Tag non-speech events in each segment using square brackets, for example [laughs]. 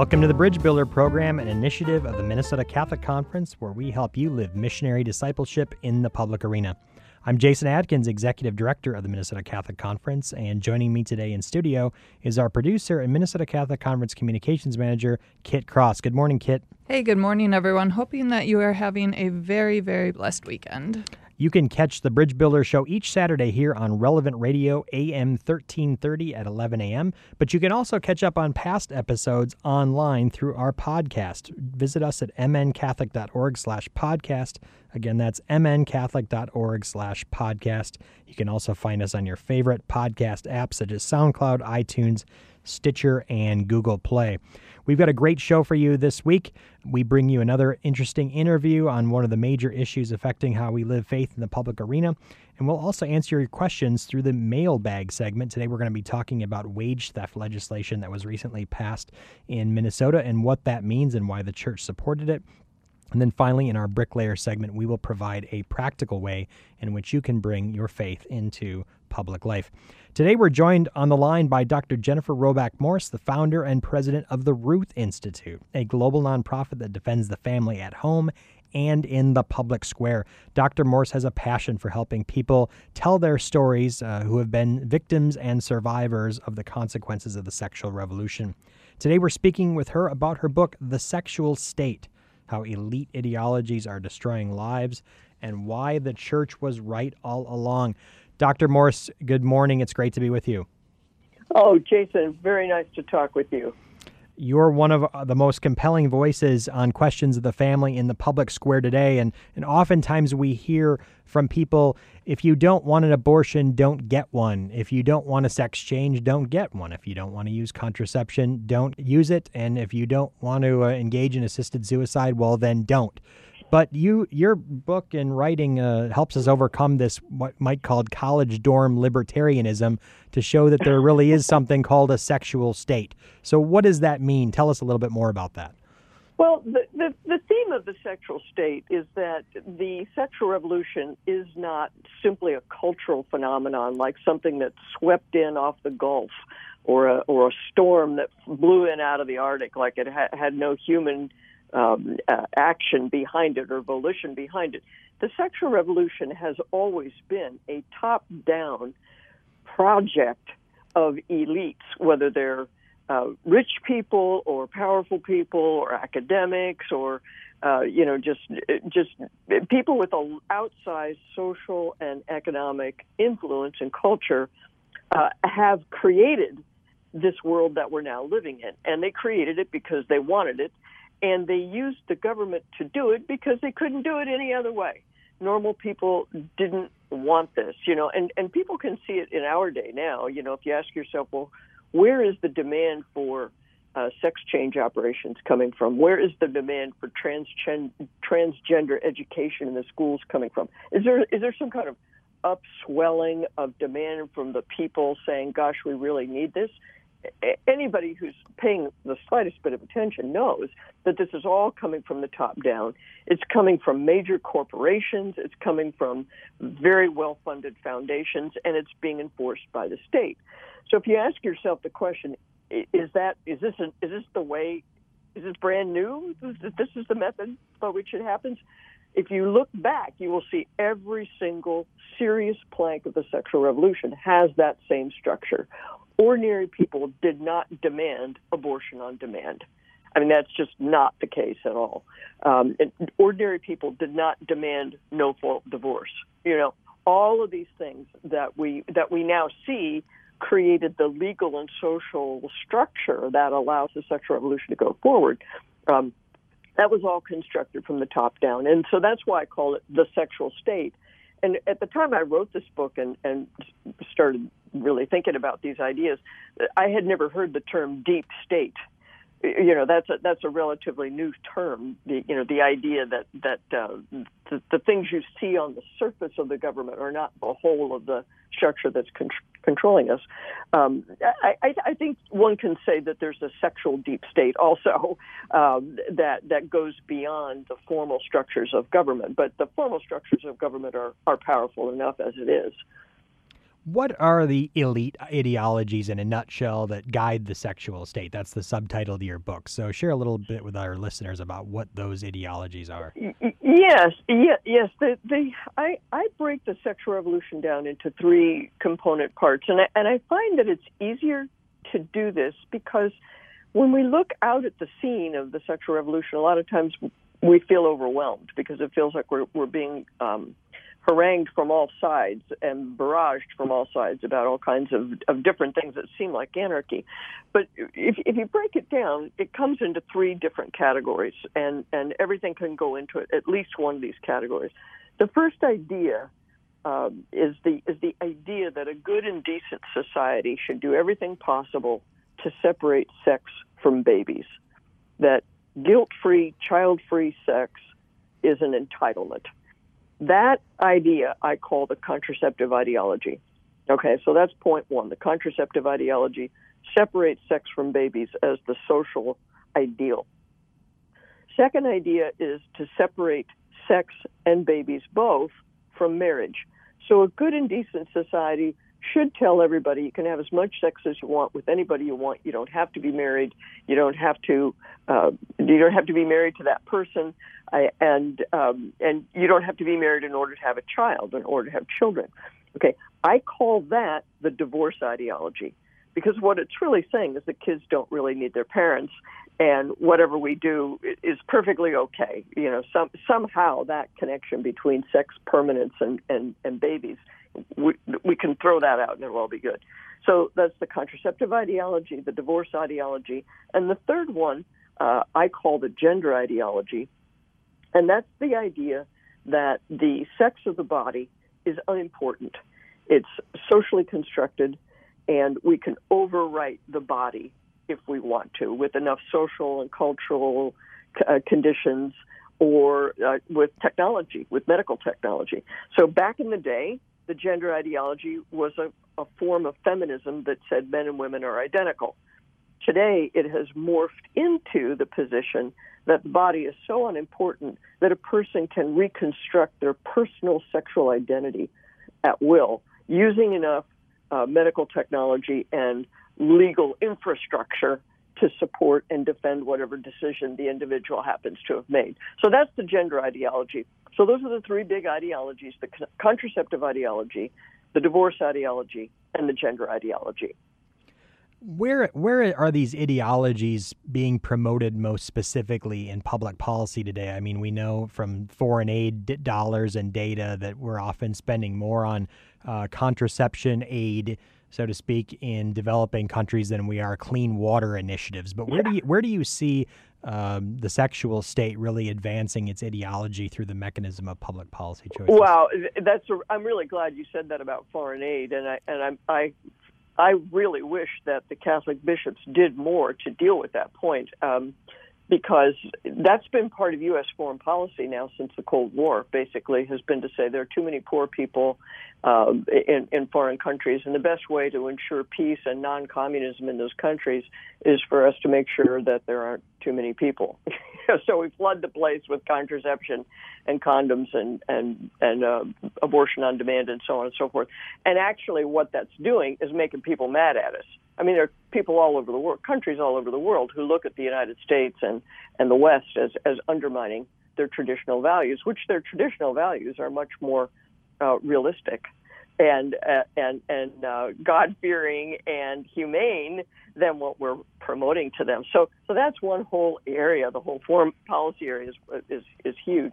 Welcome to the Bridge Builder program, an initiative of the Minnesota Catholic Conference where we help you live missionary discipleship in the public arena. I'm Jason Adkins, Executive Director of the Minnesota Catholic Conference, and joining me today in studio is our producer and Minnesota Catholic Conference Communications Manager, Kit Cross. Good morning, Kit. Hey, good morning, everyone. Hoping that you are having a very, very blessed weekend. You can catch the Bridge Builder Show each Saturday here on Relevant Radio, AM 1330 at 11 a.m. But you can also catch up on past episodes online through our podcast. Visit us at mncatholic.org slash podcast. Again, that's mncatholic.org slash podcast. You can also find us on your favorite podcast apps such as SoundCloud, iTunes, Stitcher, and Google Play. We've got a great show for you this week. We bring you another interesting interview on one of the major issues affecting how we live faith in the public arena. And we'll also answer your questions through the mailbag segment. Today, we're going to be talking about wage theft legislation that was recently passed in Minnesota and what that means and why the church supported it. And then finally, in our bricklayer segment, we will provide a practical way in which you can bring your faith into public life. Today, we're joined on the line by Dr. Jennifer Roback Morse, the founder and president of the Ruth Institute, a global nonprofit that defends the family at home and in the public square. Dr. Morse has a passion for helping people tell their stories uh, who have been victims and survivors of the consequences of the sexual revolution. Today, we're speaking with her about her book, The Sexual State How Elite Ideologies Are Destroying Lives, and Why the Church Was Right All Along. Dr. Morse, good morning. It's great to be with you. Oh, Jason, very nice to talk with you. You're one of uh, the most compelling voices on questions of the family in the public square today. And, and oftentimes we hear from people if you don't want an abortion, don't get one. If you don't want a sex change, don't get one. If you don't want to use contraception, don't use it. And if you don't want to uh, engage in assisted suicide, well, then don't. But you, your book and writing uh, helps us overcome this what might called college dorm libertarianism to show that there really is something called a sexual state. So, what does that mean? Tell us a little bit more about that. Well, the, the, the theme of the sexual state is that the sexual revolution is not simply a cultural phenomenon like something that swept in off the Gulf or a, or a storm that blew in out of the Arctic like it ha- had no human um, uh, action behind it or volition behind it. The sexual revolution has always been a top down project of elites, whether they're uh, rich people or powerful people or academics or uh, you know just just people with an outsized social and economic influence and culture uh, have created this world that we're now living in, and they created it because they wanted it, and they used the government to do it because they couldn't do it any other way. Normal people didn't want this, you know, and, and people can see it in our day now. You know, if you ask yourself, well, where is the demand for uh, sex change operations coming from? Where is the demand for transgen- transgender education in the schools coming from? Is there is there some kind of upswelling of demand from the people saying, "Gosh, we really need this"? Anybody who's paying the slightest bit of attention knows that this is all coming from the top down. It's coming from major corporations, it's coming from very well funded foundations, and it's being enforced by the state. So if you ask yourself the question, is that is this is this the way? Is this brand new? This is the method by which it happens. If you look back, you will see every single serious plank of the sexual revolution has that same structure ordinary people did not demand abortion on demand. I mean, that's just not the case at all. Um, ordinary people did not demand no fault divorce. You know, all of these things that we that we now see created the legal and social structure that allows the sexual revolution to go forward. Um, that was all constructed from the top down, and so that's why I call it the sexual state. And at the time I wrote this book and, and started really thinking about these ideas, I had never heard the term deep state. You know, that's a, that's a relatively new term. The, you know, the idea that that uh, the, the things you see on the surface of the government are not the whole of the structure that's con- controlling us. Um, I, I, I, think one can say that there's a sexual deep state also um, that that goes beyond the formal structures of government. But the formal structures of government are, are powerful enough as it is. What are the elite ideologies in a nutshell that guide the sexual state? That's the subtitle of your book. So share a little bit with our listeners about what those ideologies are. Yes, yes, yes. The, the I I break the sexual revolution down into three component parts, and I, and I find that it's easier to do this because when we look out at the scene of the sexual revolution, a lot of times we feel overwhelmed because it feels like we're we're being um, harangued from all sides and barraged from all sides about all kinds of, of different things that seem like anarchy. But if, if you break it down, it comes into three different categories, and, and everything can go into it, at least one of these categories. The first idea um, is the is the idea that a good and decent society should do everything possible to separate sex from babies. That guilt-free, child-free sex is an entitlement that idea I call the contraceptive ideology. Okay, so that's point one. The contraceptive ideology separates sex from babies as the social ideal. Second idea is to separate sex and babies both from marriage. So a good and decent society should tell everybody you can have as much sex as you want with anybody you want. You don't have to be married. You don't have to. Uh, you don't have to be married to that person, I, and um, and you don't have to be married in order to have a child, in order to have children. Okay, I call that the divorce ideology, because what it's really saying is that kids don't really need their parents, and whatever we do is perfectly okay. You know, some somehow that connection between sex permanence and and, and babies we, we can throw that out and it'll all be good. So that's the contraceptive ideology, the divorce ideology, and the third one uh, I call the gender ideology, and that's the idea that the sex of the body is unimportant. It's socially constructed, and we can overwrite the body if we want to with enough social and cultural uh, conditions or uh, with technology, with medical technology. So back in the day, the gender ideology was a, a form of feminism that said men and women are identical. Today, it has morphed into the position that the body is so unimportant that a person can reconstruct their personal sexual identity at will using enough uh, medical technology and legal infrastructure to support and defend whatever decision the individual happens to have made. So that's the gender ideology. So those are the three big ideologies the contraceptive ideology, the divorce ideology, and the gender ideology. Where where are these ideologies being promoted most specifically in public policy today? I mean, we know from foreign aid dollars and data that we're often spending more on uh, contraception aid so to speak, in developing countries than we are clean water initiatives. But where do you where do you see um, the sexual state really advancing its ideology through the mechanism of public policy choices? Wow, that's a, I'm really glad you said that about foreign aid, and I and I'm, I I really wish that the Catholic bishops did more to deal with that point. Um, because that's been part of U.S. foreign policy now since the Cold War. Basically, has been to say there are too many poor people uh, in, in foreign countries, and the best way to ensure peace and non-communism in those countries is for us to make sure that there aren't too many people. [laughs] so we flood the place with contraception and condoms and and and uh, abortion on demand and so on and so forth. And actually, what that's doing is making people mad at us. I mean, there are people all over the world, countries all over the world, who look at the United States and and the West as as undermining their traditional values, which their traditional values are much more uh, realistic and uh, and and uh, God fearing and humane than what we're promoting to them. So so that's one whole area. The whole foreign policy area is is, is huge.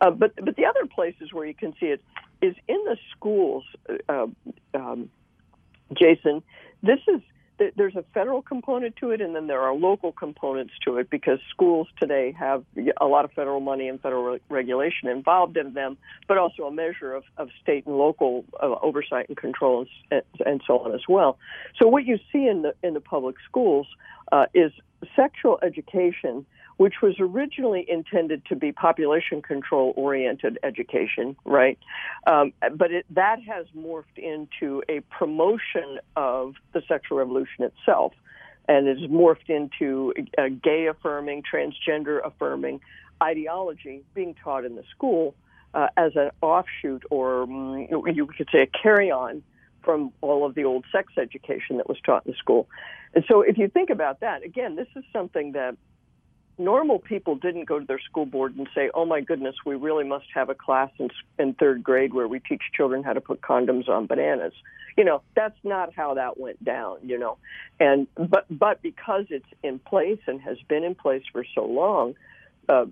Uh, but but the other places where you can see it is in the schools. Uh, um, Jason, this is there's a federal component to it, and then there are local components to it because schools today have a lot of federal money and federal regulation involved in them, but also a measure of, of state and local uh, oversight and control and, and, so on as well. So what you see in the in the public schools uh, is sexual education which was originally intended to be population control oriented education, right? Um, but it, that has morphed into a promotion of the sexual revolution itself. And has morphed into a gay affirming, transgender affirming ideology being taught in the school uh, as an offshoot or um, you could say a carry on from all of the old sex education that was taught in the school. And so if you think about that, again, this is something that normal people didn't go to their school board and say, "Oh my goodness, we really must have a class in, in third grade where we teach children how to put condoms on bananas." You know, that's not how that went down. You know, and but but because it's in place and has been in place for so long, uh,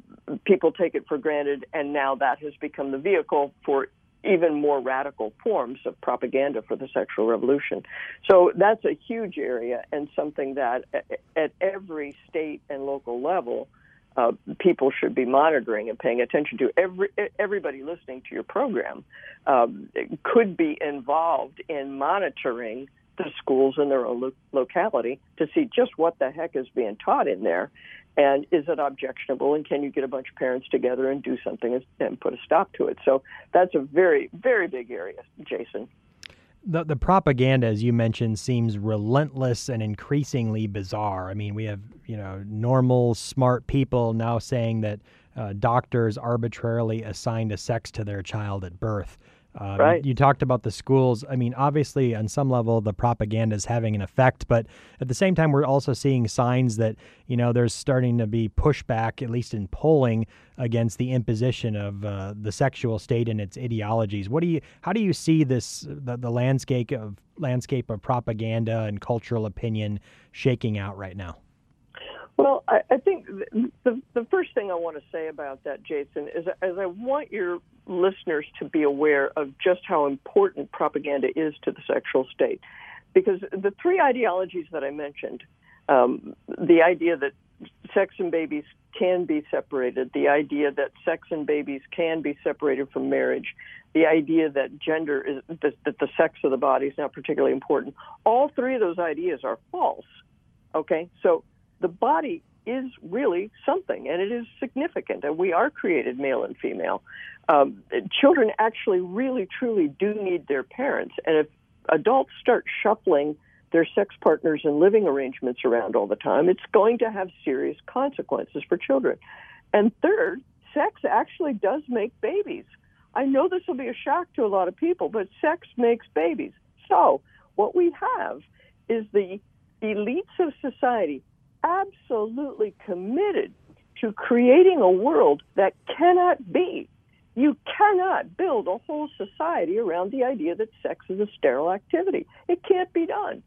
people take it for granted, and now that has become the vehicle for even more radical forms of propaganda for the sexual revolution. So that's a huge area and something that at every state and local level, uh, people should be monitoring and paying attention to. Every everybody listening to your program um, could be involved in monitoring the schools in their own lo- locality to see just what the heck is being taught in there and is it objectionable and can you get a bunch of parents together and do something and put a stop to it? So that's a very very big area jason. The the propaganda as you mentioned seems relentless and increasingly bizarre. I mean we have you know normal smart people now saying that uh, doctors arbitrarily assigned a sex to their child at birth um, right. You, talked about the schools. I mean, obviously, on some level, the propaganda is having an effect, but at the same time, we're also seeing signs that you know there's starting to be pushback, at least in polling, against the imposition of uh, the sexual state and its ideologies. What do you? How do you see this the, the landscape of landscape of propaganda and cultural opinion shaking out right now? Well, I, I think the, the first thing I want to say about that, Jason, is, is I want your listeners to be aware of just how important propaganda is to the sexual state. Because the three ideologies that I mentioned, um, the idea that sex and babies can be separated, the idea that sex and babies can be separated from marriage, the idea that gender is that, that the sex of the body is not particularly important. All three of those ideas are false. Okay, so the body is really something and it is significant and we are created male and female. Um, children actually really truly do need their parents and if adults start shuffling their sex partners and living arrangements around all the time it's going to have serious consequences for children. And third sex actually does make babies. I know this will be a shock to a lot of people but sex makes babies. So what we have is the elites of society absolutely committed to creating a world that cannot be. You cannot build a whole society around the idea that sex is a sterile activity. It can't be done.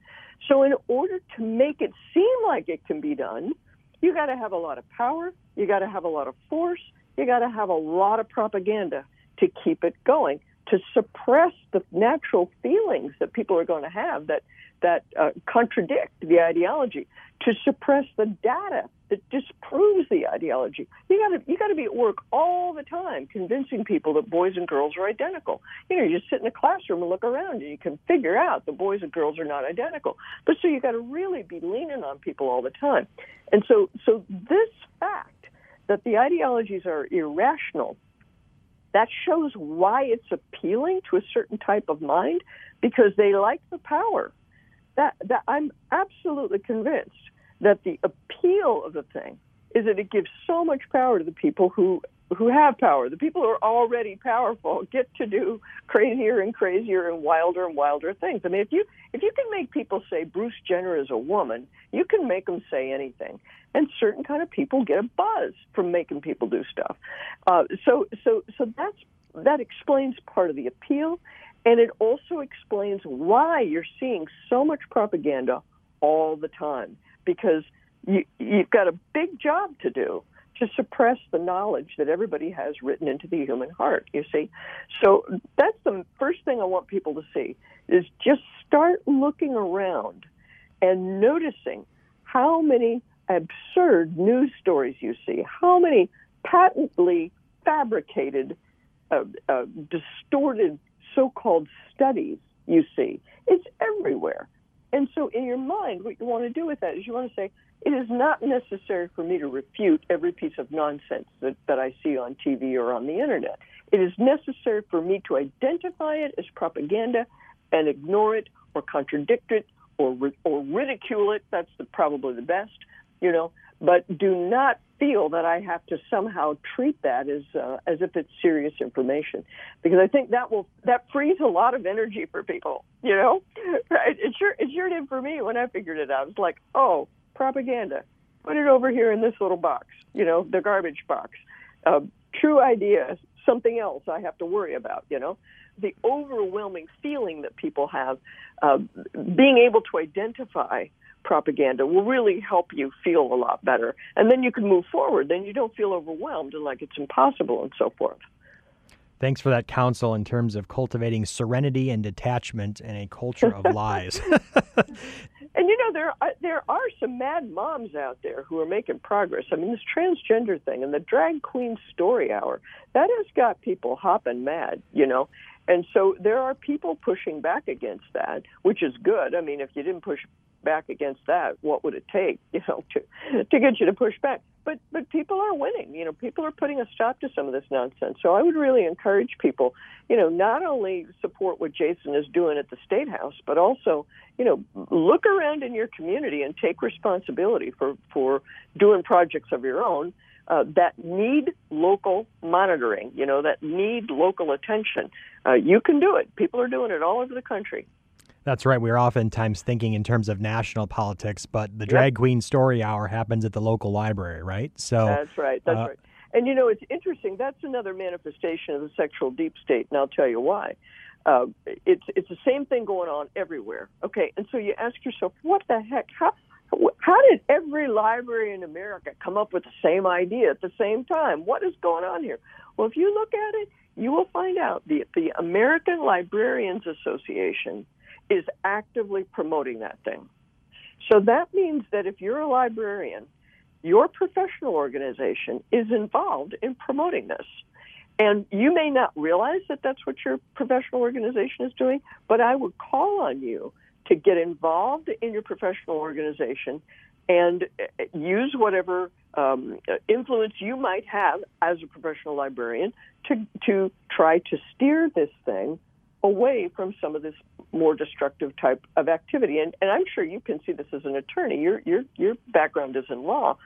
So, in order to make it seem like it can be done, you got to have a lot of power, you got to have a lot of force, you got to have a lot of propaganda to keep it going, to suppress the natural feelings that people are going to have that that uh, contradict the ideology, to suppress the data that disproves the ideology. You got to you got to be at work all the time convincing people that boys and girls are identical. You know, you just sit in a classroom and look around, and you can figure out the boys and girls are not identical. But so you got to really be leaning on people all the time. And so so this fact that the ideologies are irrational that shows why it's appealing to a certain type of mind because they like the power that, that I'm absolutely convinced that the appeal of the thing is that it gives so much power to the people who who have power. The people who are already powerful get to do crazier and crazier and wilder and wilder things. I mean, if you if you can make people say Bruce Jenner is a woman, you can make them say anything. And certain kind of people get a buzz from making people do stuff. Uh, so so so that's that explains part of the appeal. And it also explains why you're seeing so much propaganda all the time because you, you've got a big job to do to suppress the knowledge that everybody has written into the human heart, you see. So that's the first thing I want people to see is just start looking around and noticing how many absurd news stories you see, how many patently fabricated, uh, uh, distorted so called studies you see. It's everywhere. And so, in your mind, what you want to do with that is you want to say, it is not necessary for me to refute every piece of nonsense that, that I see on TV or on the internet. It is necessary for me to identify it as propaganda and ignore it or contradict it or, or ridicule it. That's the, probably the best, you know. But do not feel that I have to somehow treat that as uh, as if it's serious information, because I think that will that frees a lot of energy for people. You know, right? It sure it sure did for me when I figured it out. It's like, oh, propaganda. Put it over here in this little box. You know, the garbage box. Uh, true idea, something else I have to worry about. You know, the overwhelming feeling that people have, uh, being able to identify propaganda will really help you feel a lot better. And then you can move forward. Then you don't feel overwhelmed and like it's impossible and so forth. Thanks for that counsel in terms of cultivating serenity and detachment in a culture of lies. [laughs] [laughs] and you know there are, there are some mad moms out there who are making progress. I mean this transgender thing and the drag queen story hour that has got people hopping mad, you know. And so there are people pushing back against that, which is good. I mean, if you didn't push back against that, what would it take, [laughs] you know, to to get you to push back? But but people are winning. You know, people are putting a stop to some of this nonsense. So I would really encourage people, you know, not only support what Jason is doing at the state house, but also, you know, look around in your community and take responsibility for for doing projects of your own uh, that need local monitoring, you know, that need local attention. Uh, you can do it. People are doing it all over the country. That's right. We're oftentimes thinking in terms of national politics, but the Drag. Queen Story Hour happens at the local library, right? So that's right. That's uh, right. And you know, it's interesting. That's another manifestation of the sexual deep state, and I'll tell you why. Uh, it's it's the same thing going on everywhere. Okay, and so you ask yourself, what the heck? How how did every library in America come up with the same idea at the same time? What is going on here? Well, if you look at it, you will find out the, the American Librarians Association is actively promoting that thing. So that means that if you're a librarian, your professional organization is involved in promoting this. And you may not realize that that's what your professional organization is doing, but I would call on you to get involved in your professional organization and uh, use whatever um, influence you might have as a professional librarian to to try to steer this thing away from some of this more destructive type of activity. And, and I'm sure you can see this as an attorney. Your your your background is in law.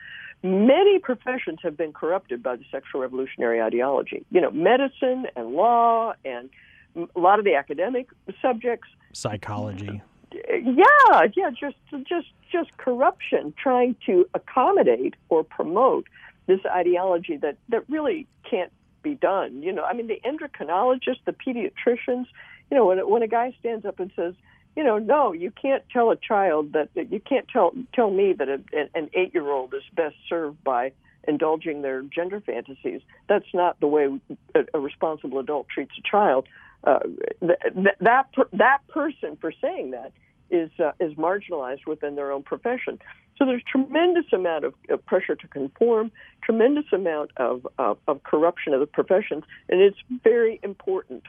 Many professions have been corrupted by the sexual revolutionary ideology. You know, medicine and law and a lot of the academic subjects, psychology yeah, yeah, just just just corruption trying to accommodate or promote this ideology that that really can't be done. You know, I mean, the endocrinologists, the pediatricians. You know, when when a guy stands up and says, you know, no, you can't tell a child that, that you can't tell tell me that a, an eight year old is best served by indulging their gender fantasies. That's not the way a, a responsible adult treats a child. Uh, th- that per- that person for saying that is uh, is marginalized within their own profession. So there's tremendous amount of, of pressure to conform, tremendous amount of, of, corruption of the professions, and it's very important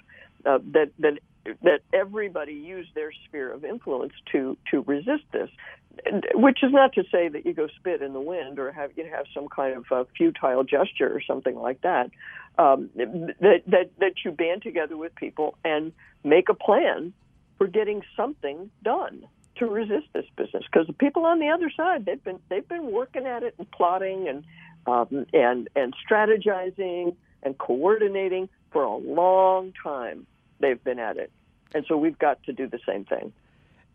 uh, that that that everybody use their sphere of influence to to resist this. And, which is not to say that you go spit in the wind or have you have some kind of futile gesture or something like that. Um, that that that you band together with people and make a plan for getting something done to resist this business because the people on the other side they've been they've been working at it and plotting and um, and and strategizing and coordinating for a long time. They've been at it, and so we've got to do the same thing.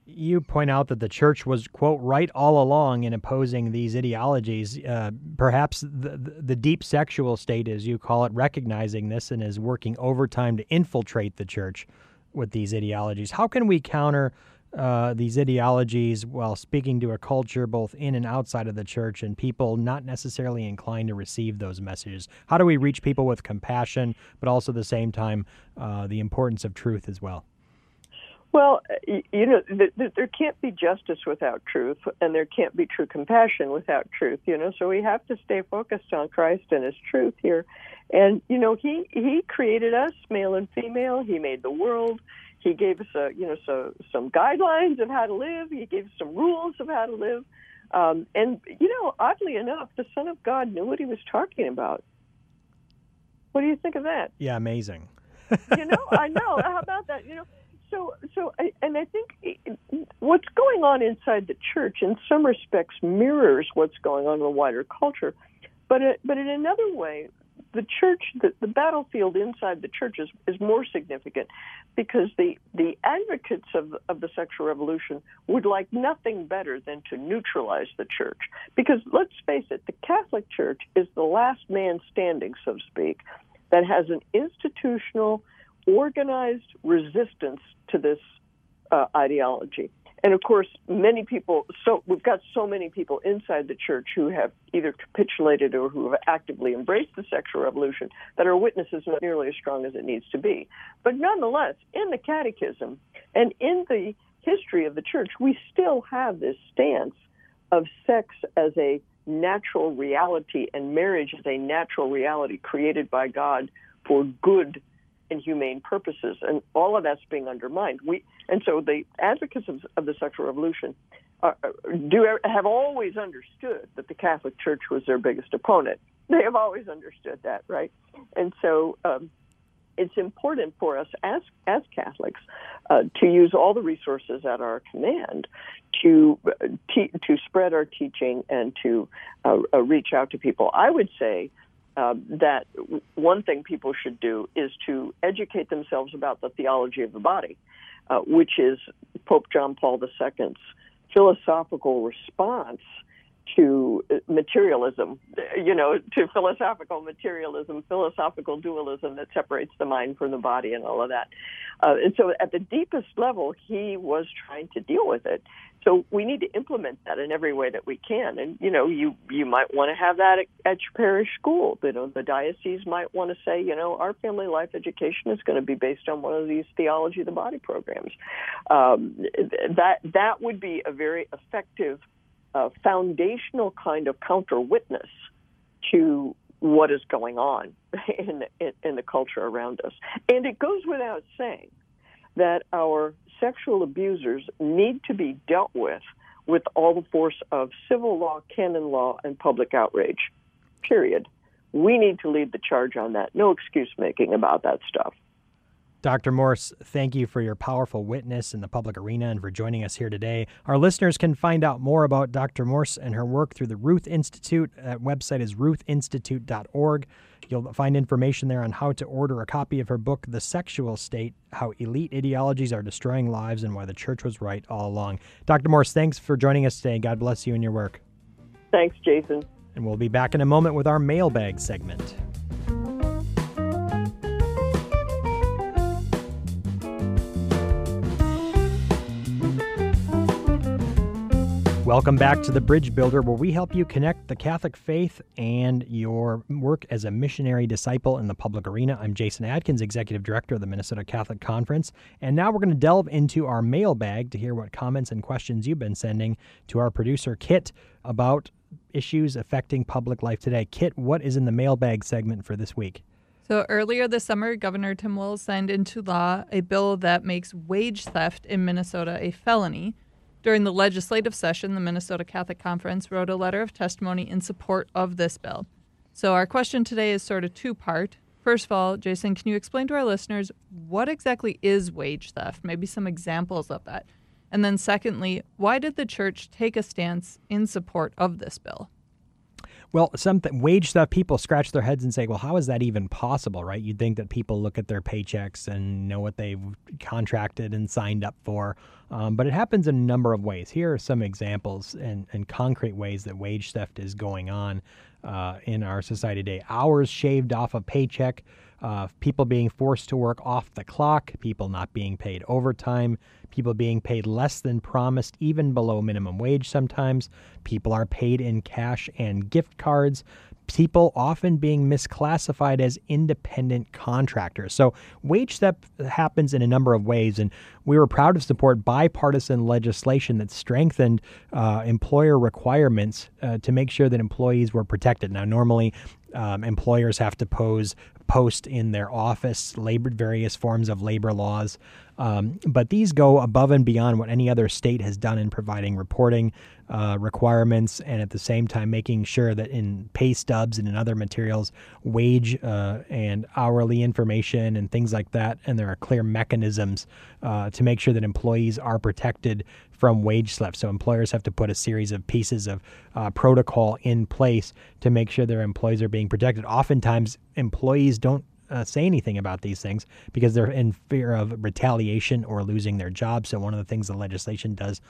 You point out that the church was quote right all along in opposing these ideologies. Uh, perhaps the, the deep sexual state, as you call it, recognizing this and is working overtime to infiltrate the church with these ideologies. How can we counter uh, these ideologies while speaking to a culture both in and outside of the church and people not necessarily inclined to receive those messages? How do we reach people with compassion, but also at the same time, uh, the importance of truth as well? Well, you know, there can't be justice without truth, and there can't be true compassion without truth. You know, so we have to stay focused on Christ and His truth here. And you know, He He created us, male and female. He made the world. He gave us a you know so some guidelines of how to live. He gave us some rules of how to live. Um, and you know, oddly enough, the Son of God knew what He was talking about. What do you think of that? Yeah, amazing. [laughs] you know, I know. How about that? You know so so, I, and I think what's going on inside the church, in some respects, mirrors what's going on in the wider culture. But it, but in another way, the church, the, the battlefield inside the church is, is more significant because the, the advocates of, of the sexual revolution would like nothing better than to neutralize the church. Because let's face it, the Catholic Church is the last man standing, so to speak, that has an institutional, organized resistance to this uh, ideology. And of course, many people, so we've got so many people inside the church who have either capitulated or who have actively embraced the sexual revolution that our witness is not nearly as strong as it needs to be. But nonetheless, in the catechism and in the history of the church, we still have this stance of sex as a natural reality and marriage as a natural reality created by God for good and humane purposes, and all of that's being undermined. We and so the advocates of, of the sexual revolution are, do have always understood that the Catholic Church was their biggest opponent. They have always understood that, right? And so um, it's important for us as as Catholics uh, to use all the resources at our command to uh, te- to spread our teaching and to uh, uh reach out to people. I would say uh, that one thing people should do is to educate themselves about the theology of the body, uh, which is Pope John Paul II's philosophical response to materialism, you know, to philosophical materialism, philosophical dualism that separates the mind from the body and all of that. Uh, and so at the deepest level, he was trying to deal with it. So we need to implement that in every way that we can. And, you know, you, you might want to have that at, at your parish school. You know, the diocese might want to say, you know, our family life education is going to be based on one of these theology of the body programs. Um, that, that would be a very effective a foundational kind of counter witness to what is going on [laughs] in, in, in the culture around us. And it goes without saying that our sexual abusers need to be dealt with with all the force of civil law, canon law, and public outrage. Period. We need to lead the charge on that. No excuse making about that stuff. Dr. Morse, thank you for your powerful witness in the public arena and for joining us here today. Our listeners can find out more about Dr. Morse and her work through the Ruth Institute. That website is ruthinstitute.org. You'll find information there on how to order a copy of her book, The Sexual State How Elite Ideologies Are Destroying Lives and Why the Church Was Right All Along. Dr. Morse, thanks for joining us today. God bless you and your work. Thanks, Jason. And we'll be back in a moment with our mailbag segment. Welcome back to The Bridge Builder, where we help you connect the Catholic faith and your work as a missionary disciple in the public arena. I'm Jason Adkins, Executive Director of the Minnesota Catholic Conference. And now we're going to delve into our mailbag to hear what comments and questions you've been sending to our producer, Kit, about issues affecting public life today. Kit, what is in the mailbag segment for this week? So earlier this summer, Governor Tim Walz signed into law a bill that makes wage theft in Minnesota a felony. During the legislative session, the Minnesota Catholic Conference wrote a letter of testimony in support of this bill. So, our question today is sort of two part. First of all, Jason, can you explain to our listeners what exactly is wage theft? Maybe some examples of that. And then, secondly, why did the church take a stance in support of this bill? Well, some wage stuff, people scratch their heads and say, well, how is that even possible, right? You'd think that people look at their paychecks and know what they've contracted and signed up for. Um, but it happens in a number of ways. Here are some examples and, and concrete ways that wage theft is going on uh, in our society today. Hours shaved off a paycheck, uh, people being forced to work off the clock, people not being paid overtime, people being paid less than promised, even below minimum wage sometimes. People are paid in cash and gift cards. People often being misclassified as independent contractors. So, wage theft happens in a number of ways, and we were proud to support bipartisan legislation that strengthened uh, employer requirements uh, to make sure that employees were protected. Now, normally, um, employers have to pose post in their office labor various forms of labor laws Um, but these go above and beyond what any other state has done in providing reporting uh, requirements and at the same time making sure that in pay stubs and in other materials, wage uh, and hourly information and things like that, and there are clear mechanisms uh, to make sure that employees are protected from wage theft. So employers have to put a series of pieces of uh, protocol in place to make sure their employees are being protected. Oftentimes, employees don't uh, say anything about these things because they're in fear of retaliation or losing their job. So, one of the things the legislation does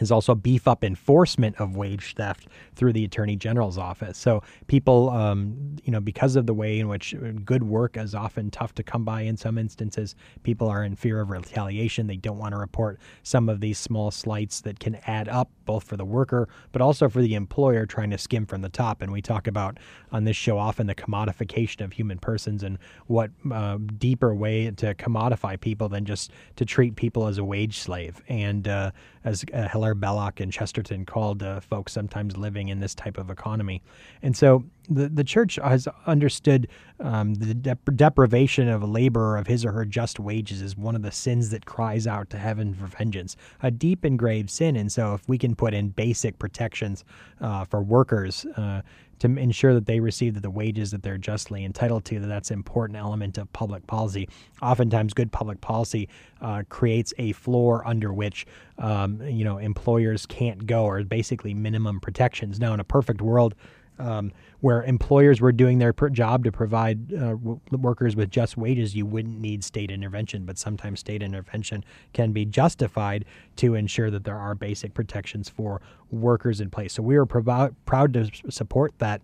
is also beef up enforcement of wage theft through the attorney general's office. So people, um, you know, because of the way in which good work is often tough to come by in some instances, people are in fear of retaliation. They don't want to report some of these small slights that can add up both for the worker but also for the employer trying to skim from the top. And we talk about on this show often the commodification of human persons and what uh, deeper way to commodify people than just to treat people as a wage slave. And uh, as uh, Hilaire Belloc and Chesterton called uh, folks sometimes living in this type of economy. And so the, the church has understood um, the dep- deprivation of a laborer of his or her just wages is one of the sins that cries out to heaven for vengeance, a deep and grave sin. And so, if we can put in basic protections uh, for workers uh, to ensure that they receive the wages that they're justly entitled to, that that's an important element of public policy. Oftentimes, good public policy uh, creates a floor under which um, you know employers can't go, or basically minimum protections. Now, in a perfect world um, where employers were doing their job to provide uh, w- workers with just wages, you wouldn't need state intervention. But sometimes state intervention can be justified to ensure that there are basic protections for workers in place. So we are proud to support that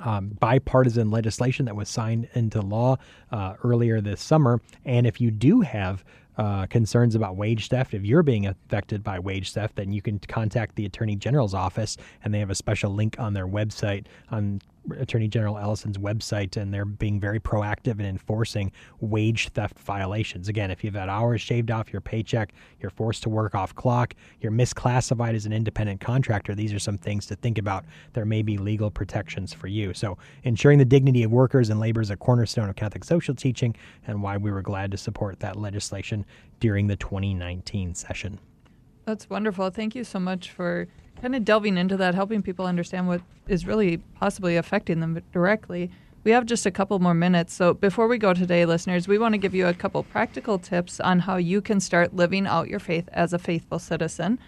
um, bipartisan legislation that was signed into law uh, earlier this summer. And if you do have uh, concerns about wage theft, if you're being affected by wage theft, then you can contact the Attorney General's office, and they have a special link on their website on Attorney General Ellison's website, and they're being very proactive in enforcing wage theft violations. Again, if you've had hours shaved off your paycheck, you're forced to work off clock, you're misclassified as an independent contractor, these are some things to think about. There may be legal protections for you. So, ensuring the dignity of workers and labor is a cornerstone of Catholic social teaching, and why we were glad to support that legislation during the 2019 session. That's wonderful. Thank you so much for kind of delving into that, helping people understand what is really possibly affecting them directly. We have just a couple more minutes. So before we go today, listeners, we want to give you a couple practical tips on how you can start living out your faith as a faithful citizen.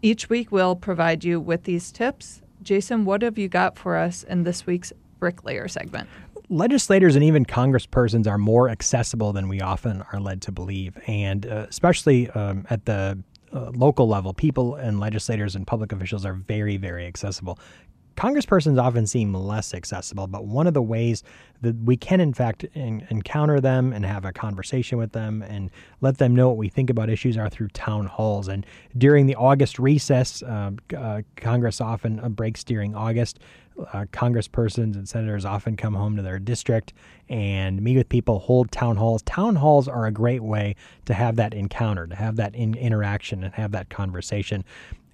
Each week, we'll provide you with these tips. Jason, what have you got for us in this week's bricklayer segment? legislators and even congresspersons are more accessible than we often are led to believe, and uh, especially um, at the uh, local level, people and legislators and public officials are very, very accessible. Congresspersons often seem less accessible, but one of the ways that we can, in fact, in, encounter them and have a conversation with them and let them know what we think about issues are through town halls. And during the August recess, uh, uh, Congress often uh, breaks during August uh, congresspersons and senators often come home to their district and meet with people, hold town halls. Town halls are a great way to have that encounter, to have that in- interaction, and have that conversation.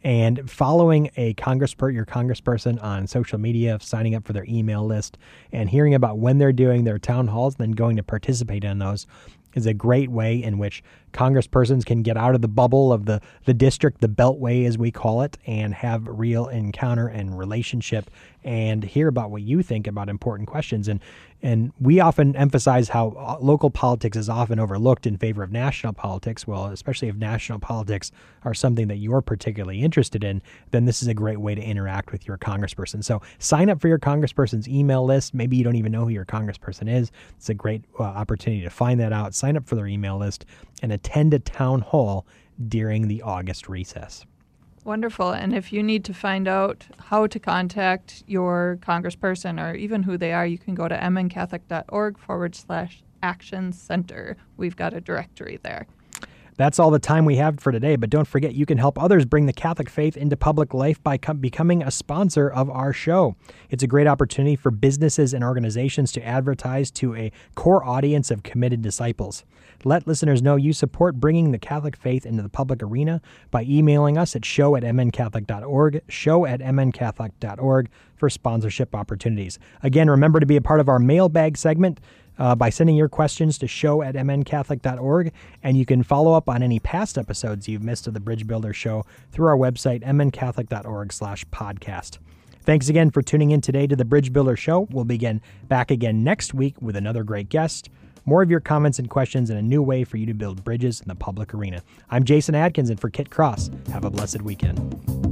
And following a congressper your congressperson on social media, signing up for their email list, and hearing about when they're doing their town halls, then going to participate in those is a great way in which congresspersons can get out of the bubble of the, the district, the beltway as we call it, and have real encounter and relationship and hear about what you think about important questions. And and we often emphasize how uh, local politics is often overlooked in favor of national politics. Well, especially if national politics are something that you're particularly interested in, then this is a great way to interact with your congressperson. So sign up for your congressperson's email list. Maybe you don't even know who your congressperson is. It's a great uh, opportunity to find that out. Sign up for their email list and attend a town hall during the August recess. Wonderful. And if you need to find out how to contact your congressperson or even who they are, you can go to mncatholic.org forward slash action center. We've got a directory there. That's all the time we have for today, but don't forget you can help others bring the Catholic faith into public life by com- becoming a sponsor of our show. It's a great opportunity for businesses and organizations to advertise to a core audience of committed disciples. Let listeners know you support bringing the Catholic faith into the public arena by emailing us at show at mncatholic.org, show at mncatholic.org for sponsorship opportunities. Again, remember to be a part of our mailbag segment uh, by sending your questions to show at mncatholic.org. And you can follow up on any past episodes you've missed of the Bridge Builder Show through our website, mncatholic.org slash podcast. Thanks again for tuning in today to the Bridge Builder Show. We'll begin back again next week with another great guest. More of your comments and questions and a new way for you to build bridges in the public arena. I'm Jason Adkins, and for Kit Cross, have a blessed weekend.